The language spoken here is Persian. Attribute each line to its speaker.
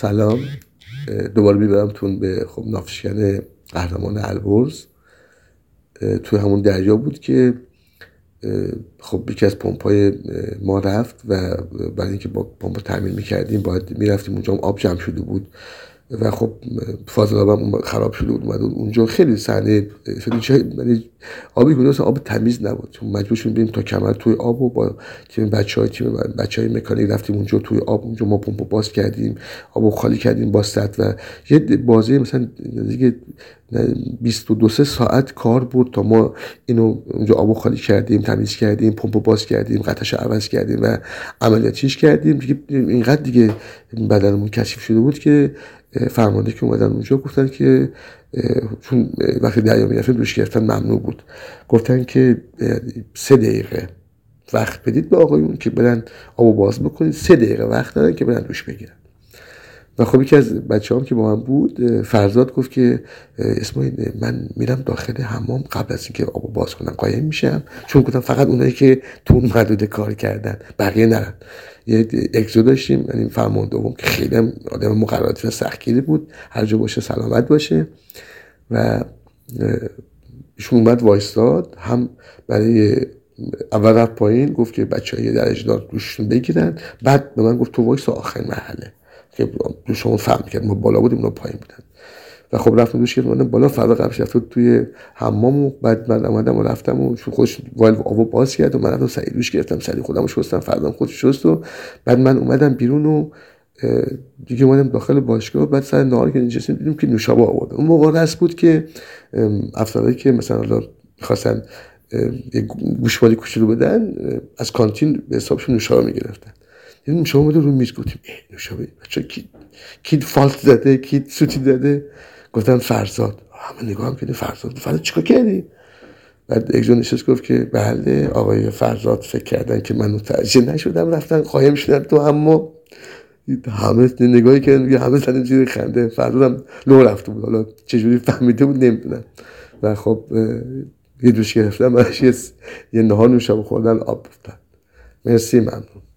Speaker 1: سلام. دوباره میبرمتون به خب نافشکن قهرمان البرز. توی همون دریا بود که خب یکی از پمپای ما رفت و برای اینکه با پمپ تعمیر می‌کردیم باید می‌رفتیم اونجا آب جمع شده بود. و خب فاضل آبم خراب شده بود اومد اونجا خیلی صحنه یعنی آبی که آب تمیز نبود. مجبور شدیم بریم تا کمر توی آب و با تیم بچه های تیم بچه های مکانیک رفتیم اونجا توی آب. اونجا ما پمپ باز کردیم آب خالی کردیم با و یه بازی مثلا دیگه 22 ساعت کار بود تا ما اینو اونجا آب خالی کردیم تمیز کردیم پمپ باز کردیم قطعش عوض کردیم و عملیاتیش کردیم. دیگه اینقدر دیگه بدنمون کشف شده بود که فرمانده که اومدن اونجا گفتن که چون وقتی دریا می‌رفتیم دوش گرفتن ممنوع بود. گفتن که سه دقیقه وقت بدید به آقایون که برن آب باز بکنید. سه دقیقه وقت دارن که برن دوش بگیرن. و خب یکی از بچه هم که با من بود فرزاد گفت که اسماعیل من میرم داخل حمام قبل از اینکه آب باز کنم. قایم میشم. چون گفتم فقط اونایی که تو اون محدوده کار کردن بقیه نرن. یه اکزو داشتیم یعنی فرمان دوم که خیلی آدم مقرراتی و سختگیری بود. هر جا باشه سلامت باشه. و ایشون اومد وایستاد. هم برای اول رفت پایین گفت که بچه های درجه دار دوششون بگیرن. بعد به من گفت تو وایس آخر محله که دوشمون فهم کرد ما بالا بودیم اونا پایین بودن. و خب رفتم دوش کردم بالا فردا قبلش رفت توی حمام و بعد من اومدم و رفتم و خودش وایل آبو باز کرد و من رفتم سعی دوش گرفتم. سعی خودم شستم فردام خودش شست و بعد من اومدم بیرون و دیگه اومدم داخل باشگاه. بعد سر نهار که نشستیم دیدیم که نوشابه آورده. اون موقع رس بود که افرادی که مثلا حالا می‌خواستن گوشمالی کوچولو بدن از کانتین به حسابشون نوشابه می‌گرفتن. دیدیم شما بوده رو میز گفتیم نوشابه بچه کی کی فالت زده کی سوتی زده؟ گفتن فرزاد. همه نگاه هم کردیم فرزاد فرزاد چیکار کردی؟ بعد یک نشست گفت که بله آقای فرزاد فکر کردن که من متوجه نشدم رفتن قایم شدن تو اما. همه نگاهی کردن همه زدن زیر خنده. فرزاد لو رفته بود حالا چجوری فهمیده بود نمی‌دونم. و خب یه دوش گرفتم یه نهار نوشم خوردن آب بودن مرسی ممنون.